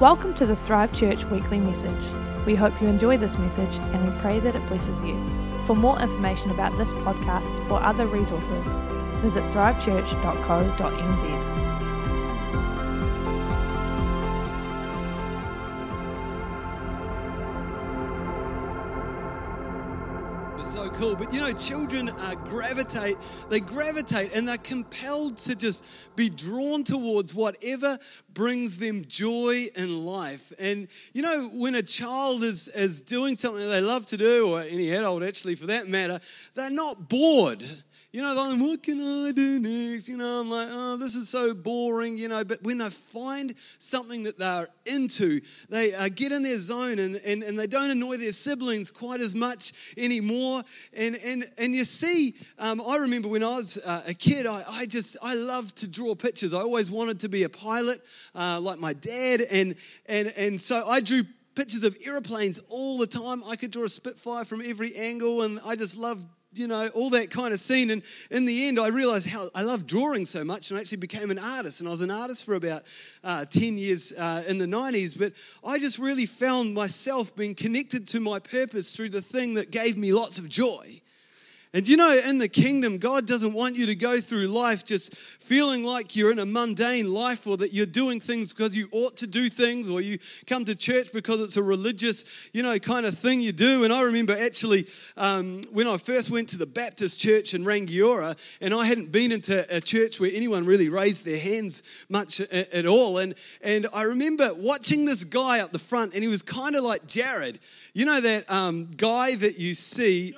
Welcome to the Thrive Church weekly message. We hope you enjoy this message and we pray that it blesses you. For more information about this podcast or other resources, visit thrivechurch.co.nz. cool. But you know, children uh, gravitate, they gravitate and they're compelled to just be drawn towards whatever brings them joy in life. And you know, when a child is, is doing something they love to do, or any adult actually for that matter, they're not bored. You know, like, what can I do next? You know, I'm like, oh, this is so boring, you know. But when they find something that they're into, they uh, get in their zone and, and, and they don't annoy their siblings quite as much anymore. And, and, and you see, um, I remember when I was uh, a kid, I, I just, I loved to draw pictures. I always wanted to be a pilot uh, like my dad. And, and, and so I drew pictures of aeroplanes all the time. I could draw a Spitfire from every angle, and I just loved you know, all that kind of scene. And in the end, I realized how I love drawing so much and I actually became an artist. And I was an artist for about uh, 10 years uh, in the 90s. But I just really found myself being connected to my purpose through the thing that gave me lots of joy. And you know, in the kingdom, God doesn't want you to go through life just feeling like you're in a mundane life or that you're doing things because you ought to do things or you come to church because it's a religious, you know, kind of thing you do. And I remember actually um, when I first went to the Baptist church in Rangiora, and I hadn't been into a church where anyone really raised their hands much at all. And, and I remember watching this guy up the front, and he was kind of like Jared. You know, that um, guy that you see.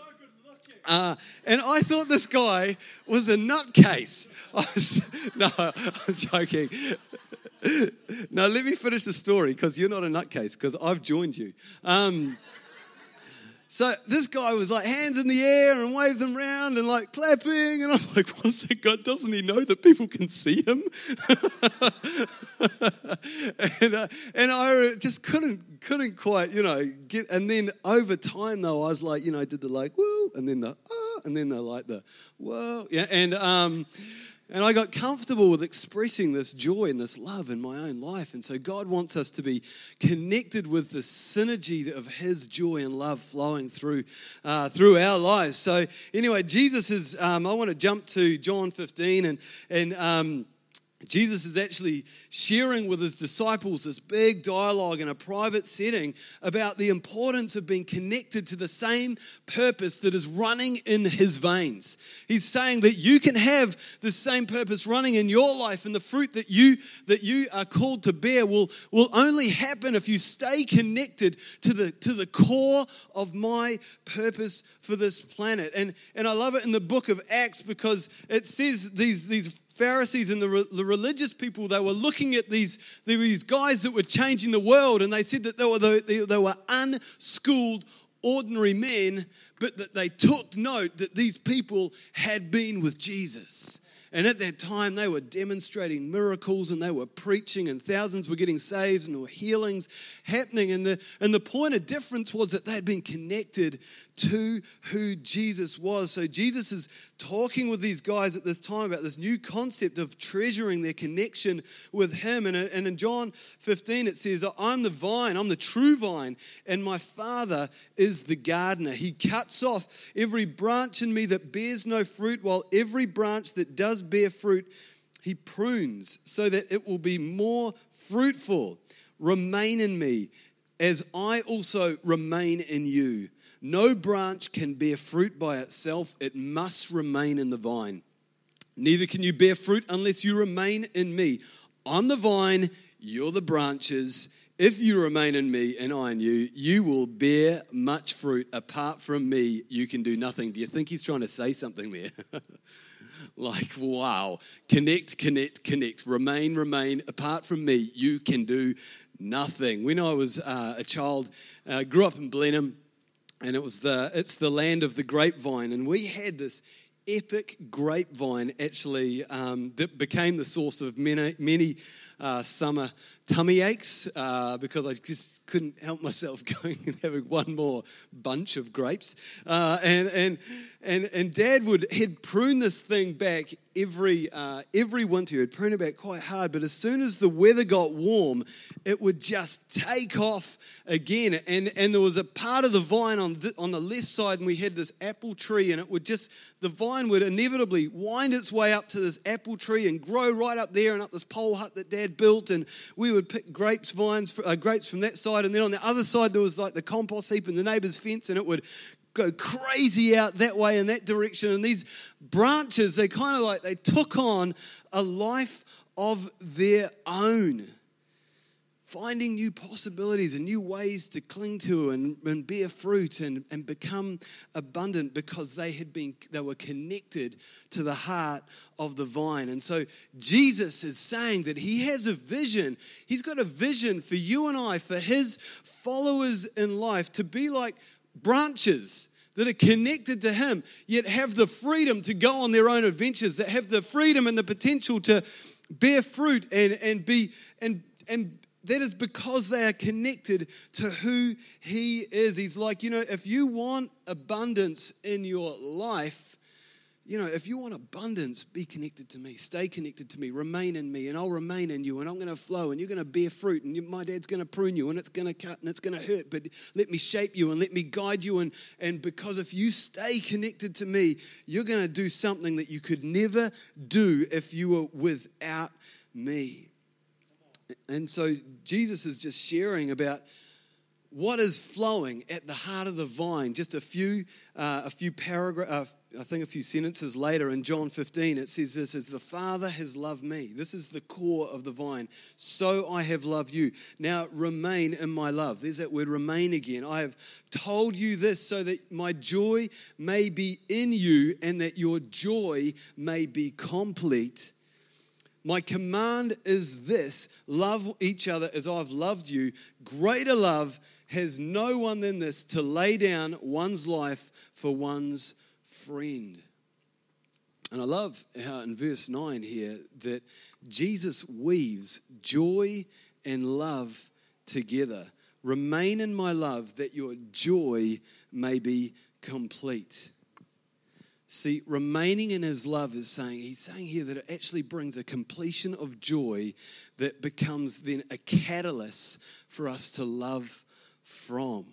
Uh, and I thought this guy was a nutcase. Was, no, I'm joking. now, let me finish the story because you're not a nutcase because I've joined you. Um, so this guy was like hands in the air and waved them around and like clapping. And I'm like, what's that God? Doesn't he know that people can see him? and, uh, and I just couldn't, couldn't quite, you know, get. And then over time though, I was like, you know, did the like, woo, and then the, ah, and then the like the, whoa. Yeah. And, um, and I got comfortable with expressing this joy and this love in my own life. And so God wants us to be connected with the synergy of His joy and love flowing through, uh, through our lives. So, anyway, Jesus is, um, I want to jump to John 15 and, and, um, Jesus is actually sharing with his disciples this big dialogue in a private setting about the importance of being connected to the same purpose that is running in his veins. He's saying that you can have the same purpose running in your life and the fruit that you that you are called to bear will, will only happen if you stay connected to the to the core of my purpose for this planet. And and I love it in the book of Acts because it says these these Pharisees and the, re- the, religious people, they were looking at these, these guys that were changing the world, and they said that they were, they, they were unschooled, ordinary men, but that they took note that these people had been with Jesus. And at that time, they were demonstrating miracles and they were preaching, and thousands were getting saved, and there were healings happening. And the, and the point of difference was that they had been connected to who Jesus was. So Jesus is talking with these guys at this time about this new concept of treasuring their connection with Him. And, in John 15, it says, I'm the vine, I'm the true vine, and my Father is the gardener. He cuts off every branch in me that bears no fruit, while every branch that does bear fruit, He prunes so that it will be more fruitful. Remain in me as I also remain in you. No branch can bear fruit by itself, it must remain in the vine. Neither can you bear fruit unless you remain in me. I'm the vine, you're the branches. If you remain in me and I in you, you will bear much fruit. Apart from me, you can do nothing. Do you think he's trying to say something there? like, wow. Connect, connect, connect. Remain, remain. Apart from me, you can do nothing. When I was uh, a child, uh, grew up in Blenheim, and it was the it's the land of the grapevine. And we had this epic grapevine actually um, that became the source of many many uh, summer tummy aches uh, because I just couldn't help myself going and having one more bunch of grapes. Uh, and, and, and, and dad would, he'd prune this thing back every, uh, every winter. He'd prune it back quite hard, but as soon as the weather got warm, it would just take off again. And, and there was a part of the vine on the, on the left side, and we had this apple tree, and it would just, the vine would inevitably wind its way up to this apple tree and grow right up there and up this pole hut that dad built. And we would pick grapes, vines, uh, grapes from that side, and then on the other side, there was like the compost heap and the neighbor's fence, and it would go crazy out that way in that direction. And these branches, they kind of like, they took on a life of their own finding new possibilities and new ways to cling to and, and bear fruit and, and become abundant because they had been they were connected to the heart of the vine. And so jesus is saying that he has a vision. He's got a vision for you and i for his followers in life to be like branches that are connected to him yet have the freedom to go on their own adventures that have the freedom and the potential to bear fruit and, and be and and that is because they are connected to who He is. He's like, you know, if you want abundance in your life, you know, if you want abundance, be connected to me. Stay connected to me. Remain in me, and I'll remain in you, and I'm going to flow, and you're going to bear fruit, and you, my dad's going to prune you, and it's going to cut, and it's going to hurt. But let me shape you, and let me guide you. And, and because if you stay connected to me, you're going to do something that you could never do if you were without me. And so Jesus is just sharing about what is flowing at the heart of the vine. Just a few, uh, a few paragraphs, uh, I think a few sentences later in John 15, it says this: "As the Father has loved me, this is the core of the vine. So I have loved you. Now remain in my love." There's that word "remain" again. I have told you this so that my joy may be in you, and that your joy may be complete. My command is this love each other as I've loved you. Greater love has no one than this to lay down one's life for one's friend. And I love how in verse 9 here that Jesus weaves joy and love together. Remain in my love that your joy may be complete. See, remaining in his love is saying, he's saying here that it actually brings a completion of joy that becomes then a catalyst for us to love from.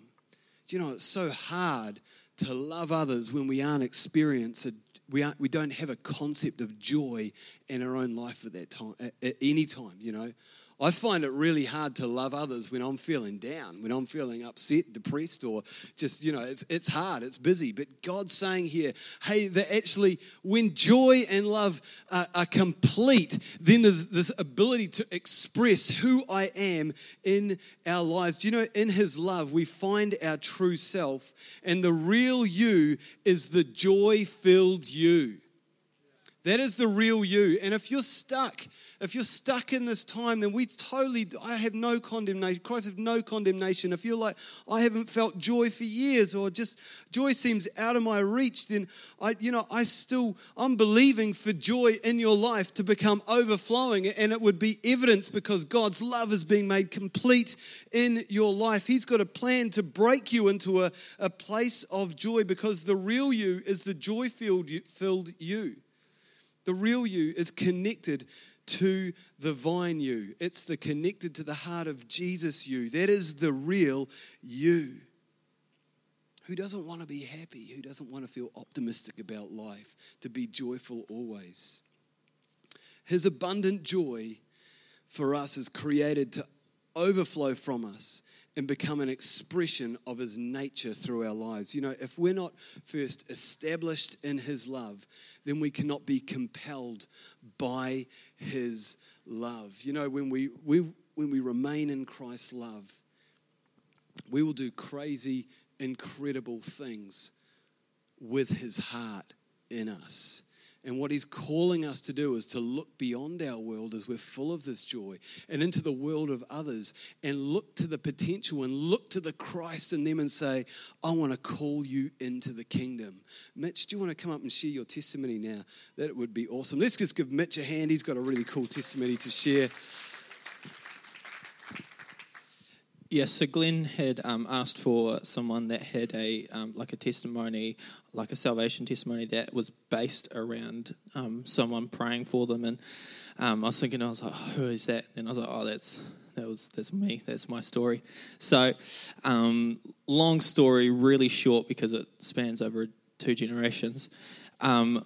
Do you know, it's so hard to love others when we aren't experienced, we, aren't, we don't have a concept of joy in our own life at that time, at, at any time, you know. I find it really hard to love others when I'm feeling down, when I'm feeling upset, depressed, or just, you know, it's, it's hard, it's busy. But God's saying here, hey, that actually, when joy and love are, are complete, then there's this ability to express who I am in our lives. Do you know, in His love, we find our true self, and the real you is the joy filled you. That is the real you. And if you're stuck, if you're stuck in this time, then we totally, I have no condemnation. Christ has no condemnation. If you're like, I haven't felt joy for years, or just joy seems out of my reach, then I, you know, I still, I'm believing for joy in your life to become overflowing. And it would be evidence because God's love is being made complete in your life. He's got a plan to break you into a, a place of joy because the real you is the joy filled you. The real you is connected to the vine you. It's the connected to the heart of Jesus you. That is the real you. Who doesn't want to be happy? Who doesn't want to feel optimistic about life? To be joyful always. His abundant joy for us is created to overflow from us and become an expression of his nature through our lives. You know, if we're not first established in his love, then we cannot be compelled by his love. You know, when we, we, when we remain in Christ's love, we will do crazy, incredible things with his heart in us. And what he's calling us to do is to look beyond our world as we're full of this joy and into the world of others and look to the potential and look to the Christ in them and say, I want to call you into the kingdom. Mitch, do you want to come up and share your testimony now? That would be awesome. Let's just give Mitch a hand. He's got a really cool testimony to share. Yes, so Glen had um, asked for someone that had a um, like a testimony, like a salvation testimony that was based around um, someone praying for them, and um, I was thinking, I was like, oh, who is that? And I was like, oh, that's that was that's me, that's my story. So, um, long story, really short because it spans over two generations. Um,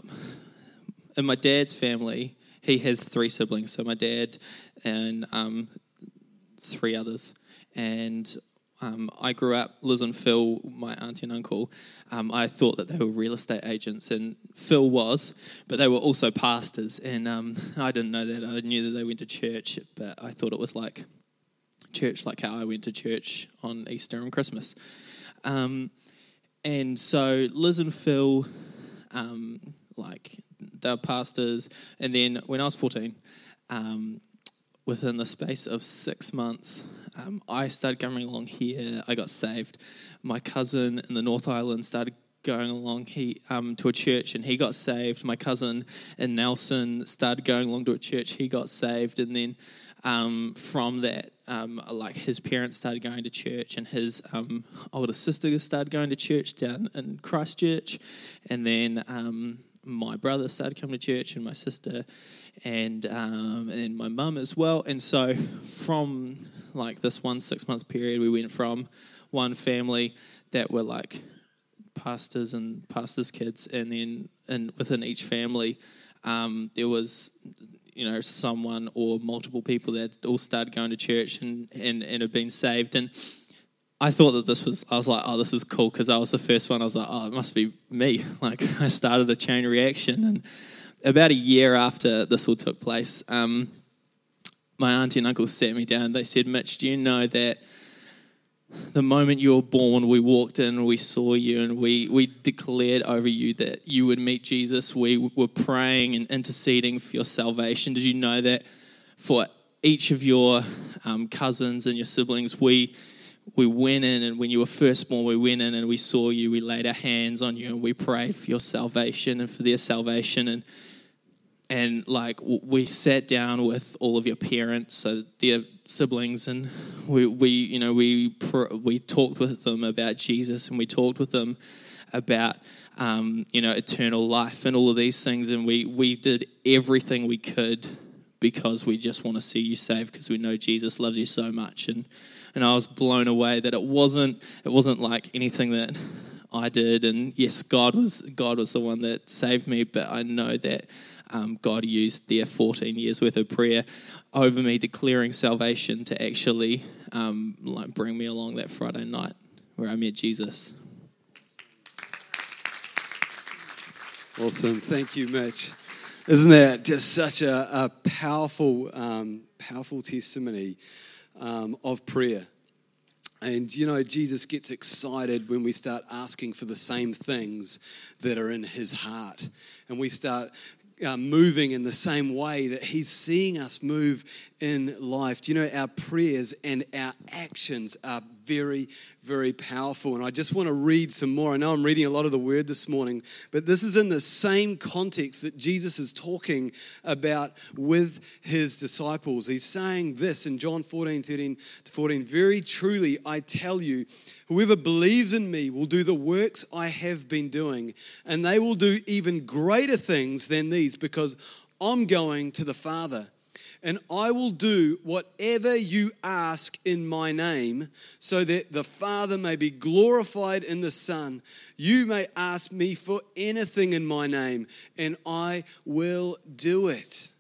in my dad's family, he has three siblings. So my dad and three others and um, I grew up, Liz and Phil, my auntie and uncle, um, I thought that they were real estate agents, and Phil was, but they were also pastors. And um, I didn't know that. I knew that they went to church, but I thought it was like church, like how I went to church on Easter and Christmas. Um, and so Liz and Phil, um, like, they're pastors. And then when I was 14, um, within the space of six months, um, I started coming along here. I got saved. My cousin in the North Island started going along he um, to a church and he got saved. My cousin in Nelson started going along to a church. He got saved, and then um, from that, um, like his parents started going to church, and his um, older sister started going to church down in Christchurch, and then um, my brother started coming to church, and my sister and um, and my mum as well. And so from like this one six month period, we went from one family that were like pastors and pastors' kids, and then and within each family, um, there was you know someone or multiple people that all started going to church and and, and had been saved and. I thought that this was, I was like, oh, this is cool because I was the first one. I was like, oh, it must be me. Like, I started a chain reaction. And about a year after this all took place, um, my auntie and uncle sat me down. They said, Mitch, do you know that the moment you were born, we walked in, we saw you, and we, we declared over you that you would meet Jesus. We were praying and interceding for your salvation. Did you know that for each of your um, cousins and your siblings, we we went in and when you were first born, we went in and we saw you, we laid our hands on you and we prayed for your salvation and for their salvation. And and like we sat down with all of your parents, so their siblings, and we, we you know we we talked with them about Jesus, and we talked with them about um, you know eternal life and all of these things, and we we did everything we could because we just want to see you saved because we know Jesus loves you so much, and and I was blown away that it wasn't it wasn't like anything that I did, and yes, God was God was the one that saved me, but I know that um, God used their 14 years worth of prayer over me, declaring salvation to actually um, like bring me along that Friday night where I met Jesus. Awesome, thank you, Mitch. Isn't that just such a, a powerful, um, powerful testimony um, of prayer? And you know, Jesus gets excited when we start asking for the same things that are in his heart. And we start uh, moving in the same way that He's seeing us move in life. Do you know our prayers and our actions are very, very powerful. And I just want to read some more. I know I'm reading a lot of the word this morning, but this is in the same context that Jesus is talking about with his disciples. He's saying this in John 14, 13 to 14 Very truly, I tell you, whoever believes in me will do the works I have been doing, and they will do even greater things than these because I'm going to the Father and I will do whatever you ask in my name, so that the Father may be glorified in the Son. You may ask me for anything in my name, and I will do it.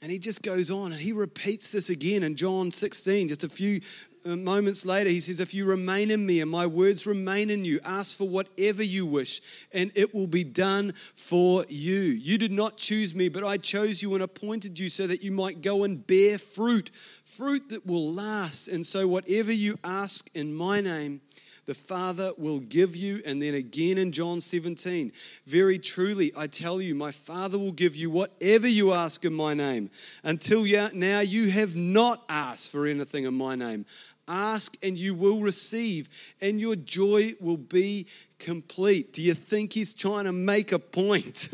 And he just goes on and he repeats this again in John 16, just a few Uh, moments later, he says, If you remain in me and my words remain in you, ask for whatever you wish, and it will be done for you. You did not choose me, but I chose you and appointed you so that you might go and bear fruit, fruit that will last. And so, whatever you ask in my name, the Father will give you. And then again in John 17, very truly, I tell you, my Father will give you whatever you ask in my name. Until now, you have not asked for anything in my name. Ask and you will receive, and your joy will be complete. Do you think he's trying to make a point?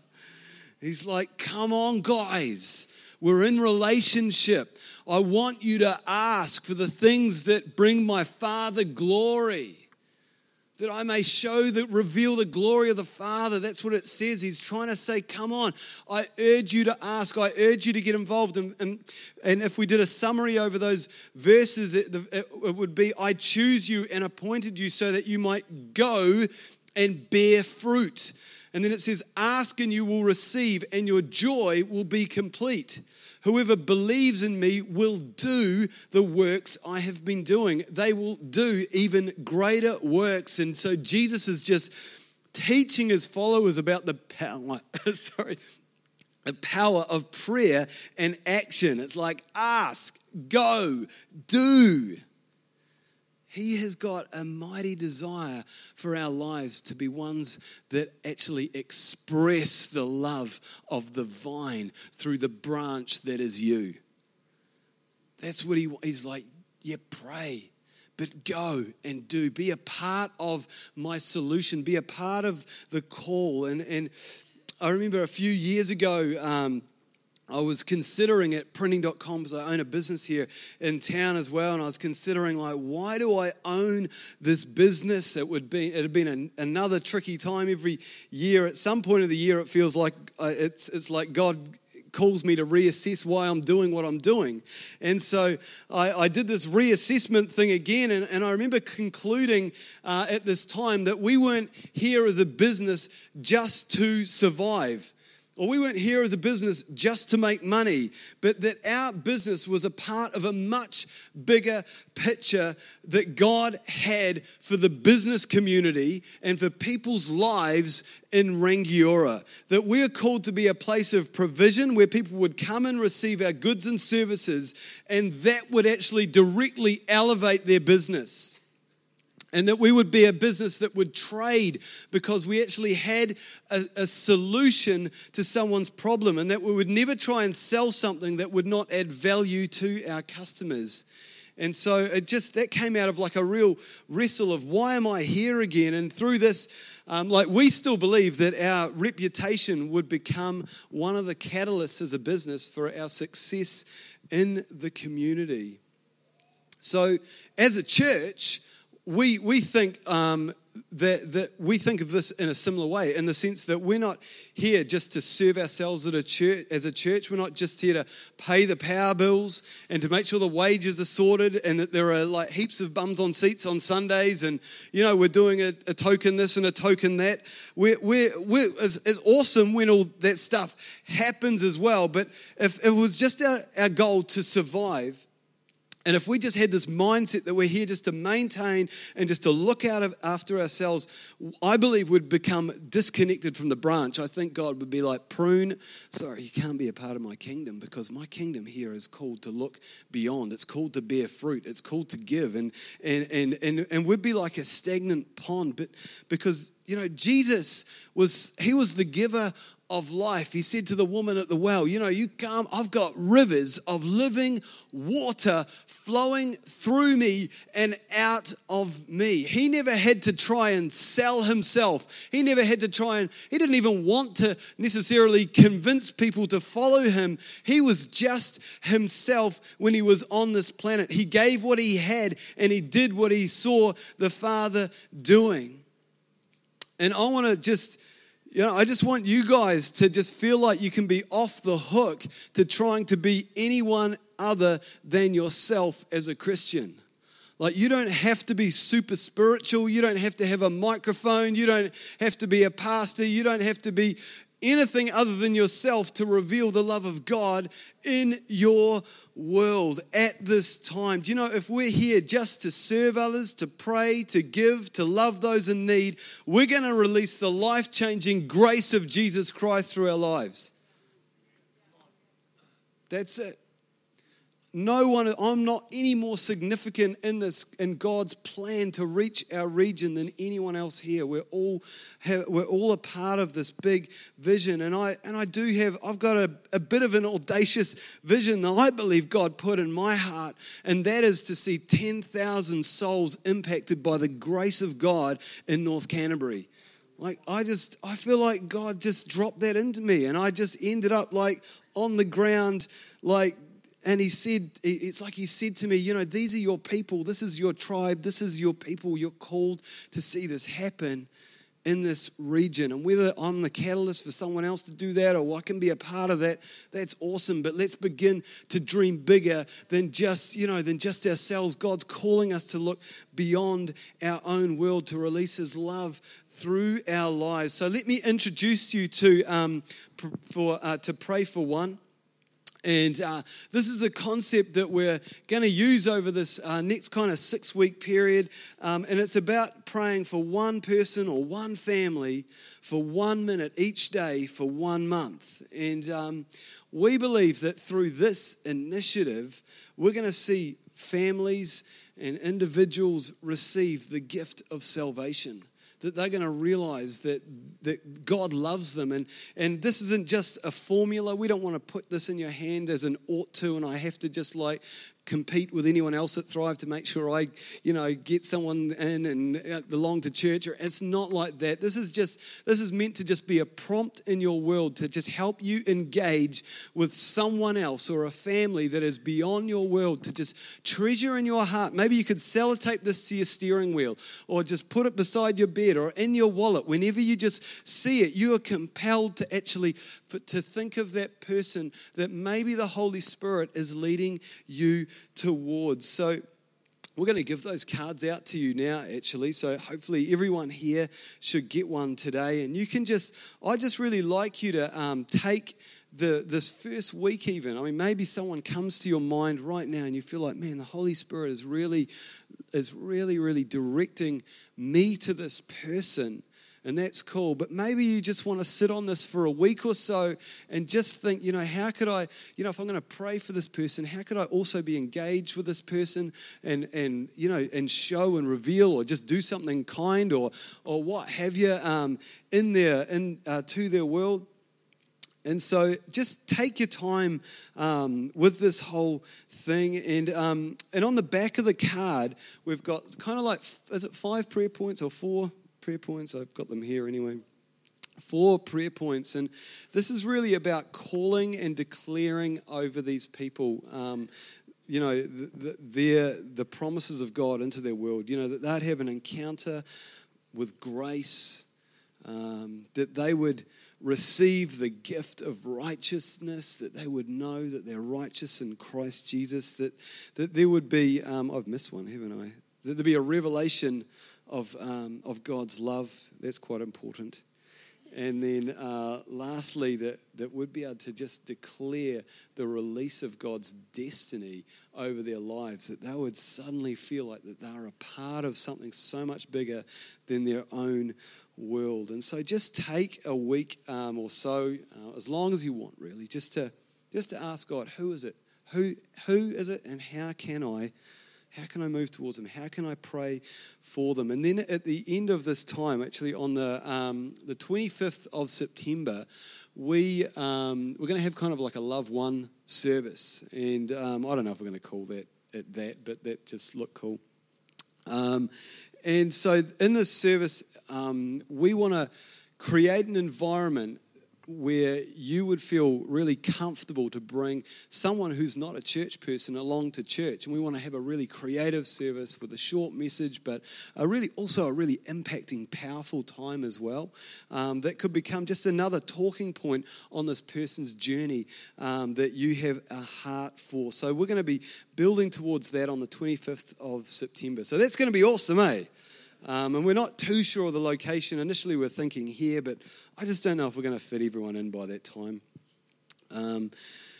he's like, come on, guys. We're in relationship. I want you to ask for the things that bring my Father glory that I may show that reveal the glory of the Father. That's what it says. He's trying to say, Come on, I urge you to ask, I urge you to get involved. And, and, and if we did a summary over those verses, it, it, it would be, I choose you and appointed you so that you might go and bear fruit. And then it says, Ask and you will receive, and your joy will be complete. Whoever believes in me will do the works I have been doing. They will do even greater works. And so Jesus is just teaching his followers about the power, sorry, the power of prayer and action. It's like ask, go, do. He has got a mighty desire for our lives to be ones that actually express the love of the vine through the branch that is you. That's what he, he's like, yeah, pray, but go and do. Be a part of my solution, be a part of the call. And, and I remember a few years ago, um, I was considering at printing.com because I own a business here in town as well, and I was considering like, why do I own this business? It would be it had been an, another tricky time every year. At some point of the year, it feels like uh, it's it's like God calls me to reassess why I'm doing what I'm doing. And so I, I did this reassessment thing again, and, and I remember concluding uh, at this time that we weren't here as a business just to survive or we weren't here as a business just to make money, but that our business was a part of a much bigger picture that God had for the business community and for people's lives in Rangiora. That we are called to be a place of provision where people would come and receive our goods and services, and that would actually directly elevate their business and that we would be a business that would trade because we actually had a, a, solution to someone's problem and that we would never try and sell something that would not add value to our customers. And so it just that came out of like a real wrestle of why am I here again? And through this, um, like we still believe that our reputation would become one of the catalysts as a business for our success in the community. So as a church, we, we think um, that, that we think of this in a similar way in the sense that we're not here just to serve ourselves at a church, as a church. We're not just here to pay the power bills and to make sure the wages are sorted and that there are like heaps of bums on seats on Sundays and, you know, we're doing a, a token this and a token that. We're, we're, we're it's, it's, awesome when all that stuff happens as well. But if it was just our, our goal to survive, and if we just had this mindset that we're here just to maintain and just to look out of, after ourselves, I believe we'd become disconnected from the branch. I think God would be like, prune, sorry, you can't be a part of my kingdom because my kingdom here is called to look beyond. It's called to bear fruit. It's called to give. And, and, and, and, and we'd be like a stagnant pond. But because, you know, Jesus was, he was the giver of life. He said to the woman at the well, You know, you come, I've got rivers of living water flowing through me and out of me. He never had to try and sell himself. He never had to try and, he didn't even want to necessarily convince people to follow him. He was just himself when he was on this planet. He gave what he had and he did what he saw the Father doing. And I want to just you know, I just want you guys to just feel like you can be off the hook to trying to be anyone other than yourself as a Christian. Like, you don't have to be super spiritual. You don't have to have a microphone. You don't have to be a pastor. You don't have to be anything other than yourself to reveal the love of God in your world at this time. Do you know if we're here just to serve others, to pray, to give, to love those in need, we're going to release the life changing grace of Jesus Christ through our lives? That's it no one, I'm not any more significant in this, in God's plan to reach our region than anyone else here. We're all, have, we're all a part of this big vision. And I, and I do have, I've got a, a bit of an audacious vision that I believe God put in my heart. And that is to see 10,000 souls impacted by the grace of God in North Canterbury. Like, I just, I feel like God just dropped that into me. And I just ended up like on the ground, like, and he said, it's like he said to me, you know, these are your people. This is your tribe. This is your people. You're called to see this happen in this region. And whether I'm the catalyst for someone else to do that or I can be a part of that, that's awesome. But let's begin to dream bigger than just, you know, than just ourselves. God's calling us to look beyond our own world, to release his love through our lives. So let me introduce you to um, for uh, to pray for one. And uh, this is a concept that we're going to use over this uh, next kind of six week period. Um, and it's about praying for one person or one family for one minute each day for one month. And um, we believe that through this initiative, we're going to see families and individuals receive the gift of salvation that they're going to realize that, that God loves them. And, and this isn't just a formula. We don't want to put this in your hand as an ought to, and I have to just like compete with anyone else at Thrive to make sure I, you know, get someone in and uh, belong to church. It's not like that. This is just this is meant to just be a prompt in your world to just help you engage with someone else or a family that is beyond your world to just treasure in your heart. Maybe you could sellotape this to your steering wheel or just put it beside your bed or in your wallet. Whenever you just see it, you are compelled to actually to think of that person that maybe the Holy Spirit is leading you towards. So, we're going to give those cards out to you now, actually. So, hopefully, everyone here should get one today. And you can just, I just really like you to um, take the, this first week, even. I mean, maybe someone comes to your mind right now and you feel like, man, the Holy Spirit is really, is really, really directing me to this person and that's cool. But maybe you just want to sit on this for a week or so and just think, you know, how could I, you know, if I'm going to pray for this person, how could I also be engaged with this person and and you know and show and reveal or just do something kind or or what have you um, in their in uh, to their world. And so just take your time um, with this whole thing. And, um, and on the back of the card, we've got kind of like, is it five prayer points or four? Prayer points. I've got them here anyway. Four prayer points. And this is really about calling and declaring over these people. Um, you know, the, the, the promises of God into their world, you know, that they'd have an encounter with grace, um, that they would receive the gift of righteousness, that they would know that they're righteous in Christ Jesus, that, that there would be, um, I've missed one, haven't I? That there'd be a revelation of, um, of God's love. That's quite important. And then uh, lastly, that, that would be able to just declare the release of God's destiny over their lives, that they would suddenly feel like that they're a part of something so much bigger than their own world. And so just take a week um, or so, uh, as long as you want, really, just to, just to ask God, who is it? Who, who is it and how can I how can I move towards them? How can I pray for them? And then at the end of this time, actually on the, um, the 25th of September, we, um, we're going to have kind of like a Love One service. And um, I don't know if we're going to call that it that, but that just looked cool. Um, and so in this service, um, we want to create an environment where you would feel really comfortable to bring someone who's not a church person along to church. And we want to have a really creative service with a short message, but a really also a really impacting, powerful time as well. Um, that could become just another talking point on this person's journey um, that you have a heart for. So we're going to be building towards that on the 25th of September. So that's going to be awesome, eh? Um, and we're not too sure of the location. Initially, we're thinking here, but I just don't know if we're going to fit everyone in by that time. Um,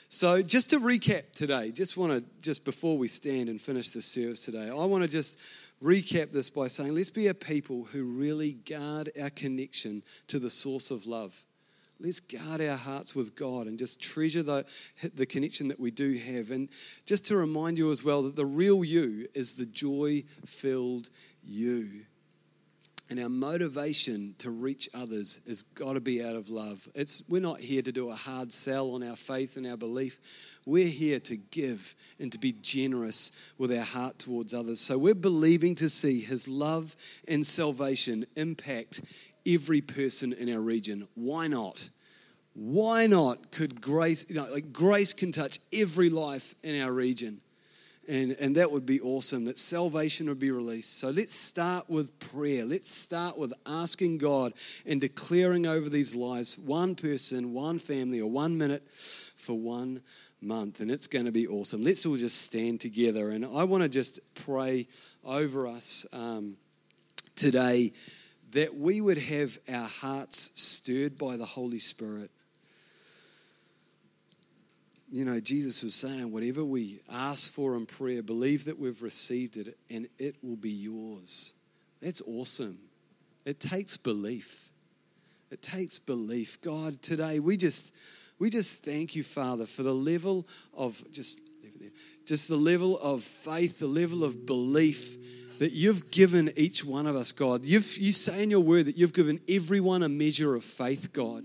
so, just to recap today, just want to, just before we stand and finish this service today, I want to just recap this by saying let's be a people who really guard our connection to the source of love. Let's guard our hearts with God and just treasure the, the connection that we do have. And just to remind you as well that the real you is the joy filled you. And our motivation to reach others has got to be out of love. It's, we're not here to do a hard sell on our faith and our belief. We're here to give and to be generous with our heart towards others. So we're believing to see His love and salvation impact every person in our region. Why not? Why not could grace, you know, like grace can touch every life in our region? And, and that would be awesome, that salvation would be released. So let's start with prayer. Let's start with asking God and declaring over these lives one person, one family, or one minute for one month. And it's going to be awesome. Let's all just stand together. And I want to just pray over us um, today that we would have our hearts stirred by the Holy Spirit you know, Jesus was saying, whatever we ask for in prayer, believe that we've received it and it will be yours. That's awesome. It takes belief. It takes belief. God, today we just we just thank you, Father, for the level of just just the level of faith, the level of belief that you've given each one of us, God. You've, you say in your word that you've given everyone a measure of faith, God.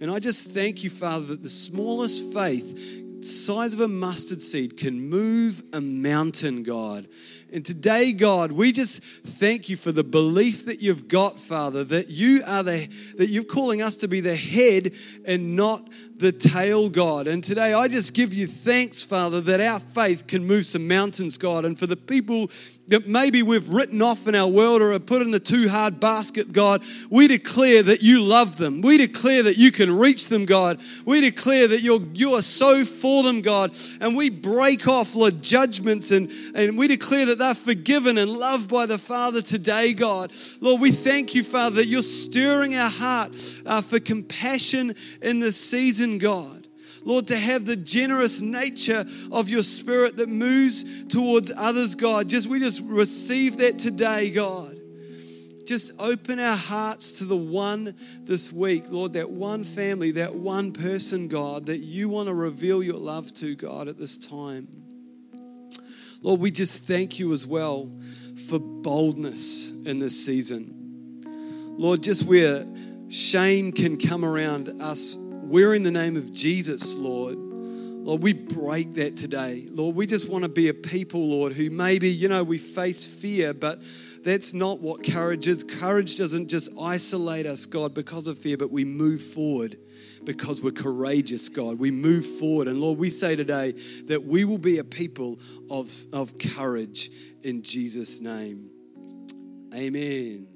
And I just thank you, Father, that the smallest faith size of a mustard seed can move a mountain, God. And today, God, we just thank you for the belief that you've got, Father, that you are the that you're calling us to be the head and not the tail, God. And today I just give you thanks, Father, that our faith can move some mountains, God. And for the people that maybe we've written off in our world or have put in the too hard basket, God, we declare that you love them. We declare that you can reach them, God. We declare that you're, you are so for them, God. And we break off, Lord, judgments and, and we declare that they're forgiven and loved by the Father today, God. Lord, we thank you, Father, that you're stirring our heart uh, for compassion in this season God. Lord, to have the generous nature of your spirit that moves towards others, God. Just we just receive that today, God. Just open our hearts to the one this week, Lord, that one family, that one person, God, that you want to reveal your love to, God, at this time. Lord, we just thank you as well for boldness in this season. Lord, just where shame can come around us we're in the name of Jesus, Lord. Lord, we break that today. Lord, we just want to be a people, Lord, who maybe, you know, we face fear, but that's not what courage is. Courage doesn't just isolate us, God, because of fear, but we move forward because we're courageous, God. We move forward. And Lord, we say today that we will be a people of, of courage in Jesus' name. Amen.